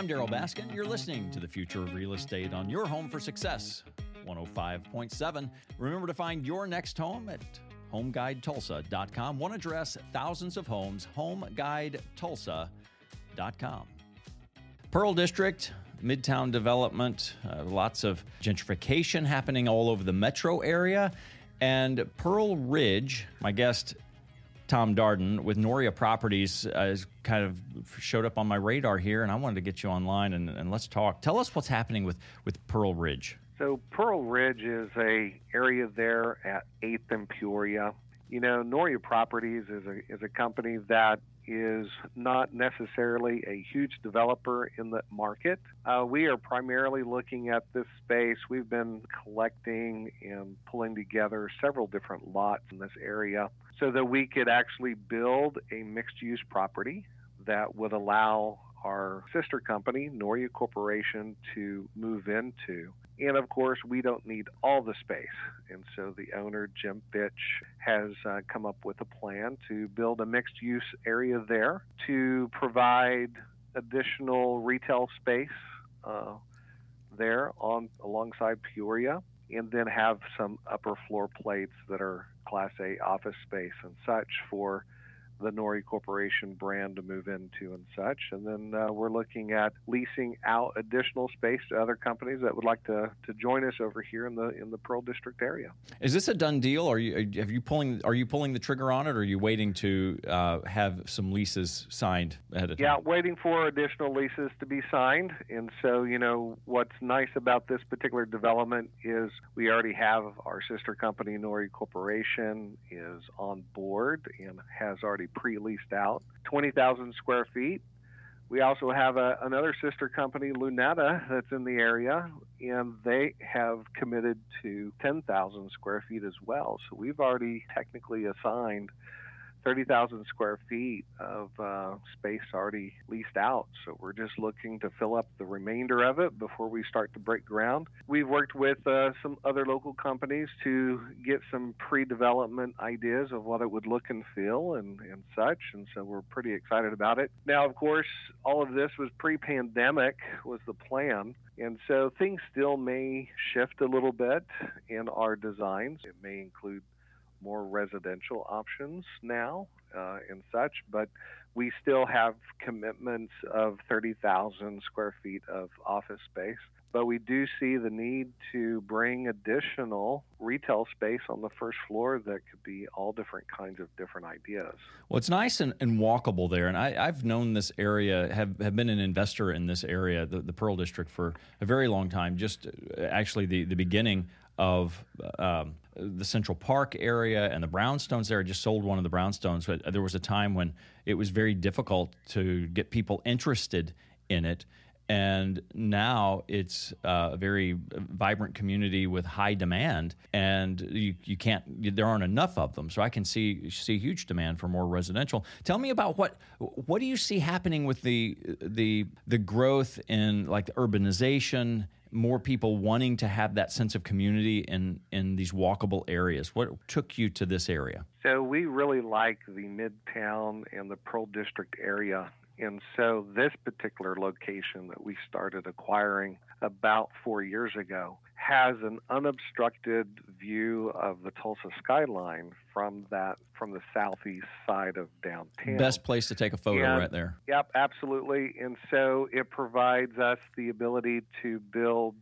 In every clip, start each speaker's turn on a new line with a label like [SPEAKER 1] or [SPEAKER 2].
[SPEAKER 1] I'm Darryl Baskin. You're listening to the future of real estate on your home for success. 105.7. Remember to find your next home at homeguidetulsa.com. One address, thousands of homes, homeguidetulsa.com. Pearl District, Midtown development, uh, lots of gentrification happening all over the metro area. And Pearl Ridge, my guest Tom Darden with Noria Properties uh, has kind of showed up on my radar here, and I wanted to get you online and, and let's talk. Tell us what's happening with, with Pearl Ridge.
[SPEAKER 2] So Pearl Ridge is a area there at 8th and Peoria. You know, Noria Properties is a, is a company that is not necessarily a huge developer in the market. Uh, we are primarily looking at this space. We've been collecting and pulling together several different lots in this area so that we could actually build a mixed use property that would allow our sister company, Noria Corporation, to move into. And of course, we don't need all the space. And so the owner, Jim Fitch, has uh, come up with a plan to build a mixed use area there to provide additional retail space uh, there on alongside Peoria and then have some upper floor plates that are Class A office space and such for the Noria Corporation brand to move into and such. And then uh, we're looking at leasing out additional space to other companies that would like to, to join us over here in the in the Pearl District area.
[SPEAKER 1] Is this a done deal? Are you have you pulling are you pulling the trigger on it, or are you waiting to uh, have some leases signed ahead of
[SPEAKER 2] time? Yeah, waiting for additional leases to be signed. And so you know what's nice about this particular development is we already have our sister company Noria Corporation is on board and has already pre-leased out, 20,000 square feet. We also have a, another sister company, Lunetta, that's in the area, and they have committed to 10,000 square feet as well. So we've already technically assigned 30,000 square feet of uh, space already leased out. So we're just looking to fill up the remainder of it before we start to break ground. We've worked with uh, some other local companies to get some pre development ideas of what it would look and feel and, and such. And so we're pretty excited about it. Now, of course, all of this was pre pandemic, was the plan. And so things still may shift a little bit in our designs. It may include more residential options now uh, and such, but we still have commitments of 30,000 square feet of office space. But we do see the need to bring additional retail space on the first floor that could be all different kinds of different ideas.
[SPEAKER 1] Well, it's nice and, and walkable there. And I, have known this area, have, have been an investor in this area, the, the Pearl District, for a very long time. Just uh, actually the, the beginning of um, the Central Park area and the Brownstones there. I Just sold one of the Brownstones, but there was a time when it was very difficult to get people interested in it. And now it's a very vibrant community with high demand, and you, you can't. There aren't enough of them, so I can see see huge demand for more residential. Tell me about what what do you see happening with the the the growth in like the urbanization more people wanting to have that sense of community in in these walkable areas. What took you to this area?
[SPEAKER 2] So we really like the Midtown and the Pearl District area. And so this particular location that we started acquiring about four years ago has an unobstructed view of the Tulsa skyline from that from the southeast side of downtown.
[SPEAKER 1] Best place to take a photo
[SPEAKER 2] and,
[SPEAKER 1] right there.
[SPEAKER 2] Yep, absolutely. And so it provides us the ability to build,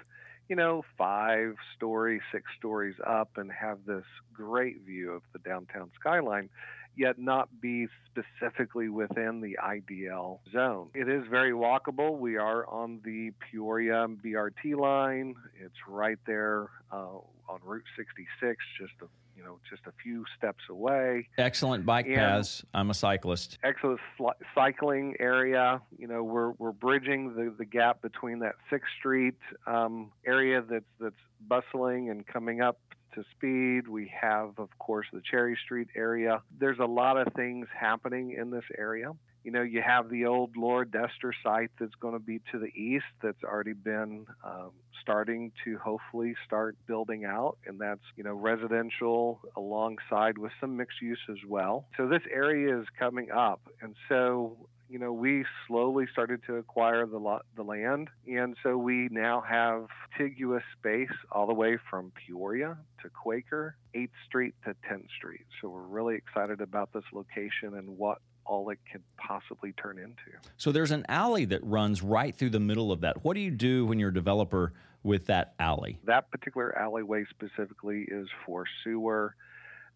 [SPEAKER 2] you know, five stories, six stories up and have this great view of the downtown skyline yet not be specifically within the IDL zone. It is very walkable. We are on the Peoria BRT line. It's right there uh, on Route 66, just a you know just a few steps away.
[SPEAKER 1] Excellent bike and paths. I'm a cyclist.
[SPEAKER 2] Excellent sl- cycling area. You know we're we're bridging the, the gap between that Sixth Street um, area that's that's bustling and coming up to speed. We have, of course, the Cherry Street area. There's a lot of things happening in this area. You know, you have the old Laura Dester site that's going to be to the east that's already been um, starting to hopefully start building out, and that's, you know, residential alongside with some mixed use as well. So this area is coming up. And so you know, we slowly started to acquire the lot, the land, and so we now have contiguous space all the way from Peoria to Quaker, 8th Street to 10th Street. So we're really excited about this location and what all it could possibly turn into.
[SPEAKER 1] So there's an alley that runs right through the middle of that. What do you do when you're a developer with that alley?
[SPEAKER 2] That particular alleyway specifically is for sewer.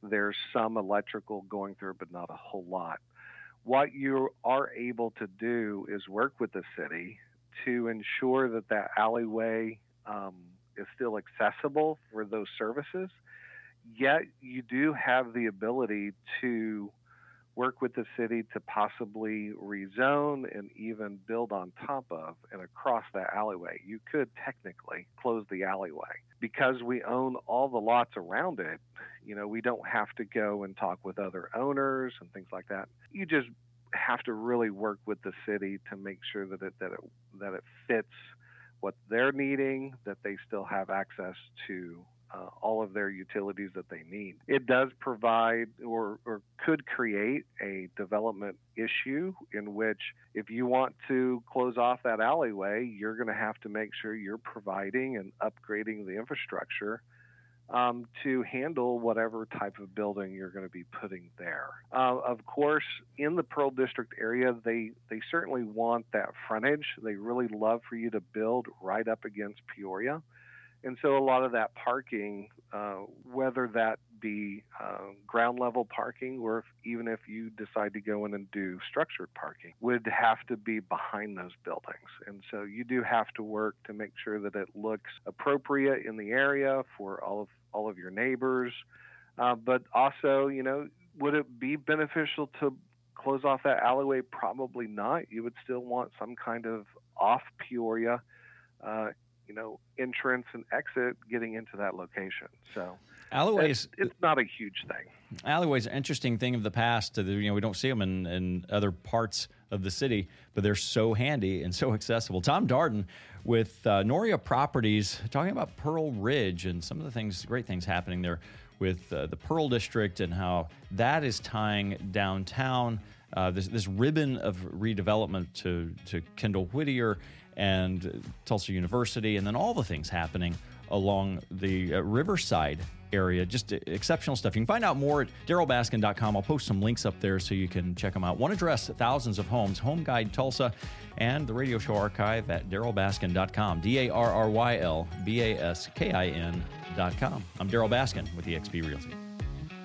[SPEAKER 2] There's some electrical going through, but not a whole lot. What you are able to do is work with the city to ensure that that alleyway um, is still accessible for those services. Yet you do have the ability to work with the city to possibly rezone and even build on top of and across that alleyway. You could technically close the alleyway. Because we own all the lots around it, you know, we don't have to go and talk with other owners and things like that. You just have to really work with the city to make sure that it that it that it fits what they're needing, that they still have access to uh, all of their utilities that they need. It does provide or, or could create a development issue in which if you want to close off that alleyway, you're going to have to make sure you're providing and upgrading the infrastructure um, to handle whatever type of building you're going to be putting there. Uh, of course, in the Pearl District area, they, they certainly want that frontage. They really love for you to build right up against Peoria. And so a lot of that parking, uh, whether that be uh, ground level parking or if, even if you decide to go in and do structured parking, would have to be behind those buildings. And so you do have to work to make sure that it looks appropriate in the area for all of all of your neighbors. Uh, but also, you know, would it be beneficial to close off that alleyway? Probably not. You would still want some kind of off Peoria uh, you know, entrance and exit getting into that location. So alleyways, it's, not a huge thing.
[SPEAKER 1] Alleyways, interesting thing of the past. To the you know, we don't see them in, in other parts of the city, but they're so handy and so accessible. Tom Darden with uh, Noria Properties talking about Pearl Ridge and some of the things, great things happening there with uh, the Pearl District and how that is tying downtown. Uh, this, this ribbon of redevelopment to, to Kendall Whittier and Tulsa University, and then all the things happening along the uh, Riverside area. Just exceptional stuff. You can find out more at darrylbaskin.com. I'll post some links up there so you can check them out. One address, thousands of homes, Home Guide Tulsa, and the radio show archive at darrylbaskin.com. D A R R Y L B A S K I N.com. I'm Darryl Baskin with eXp Realty.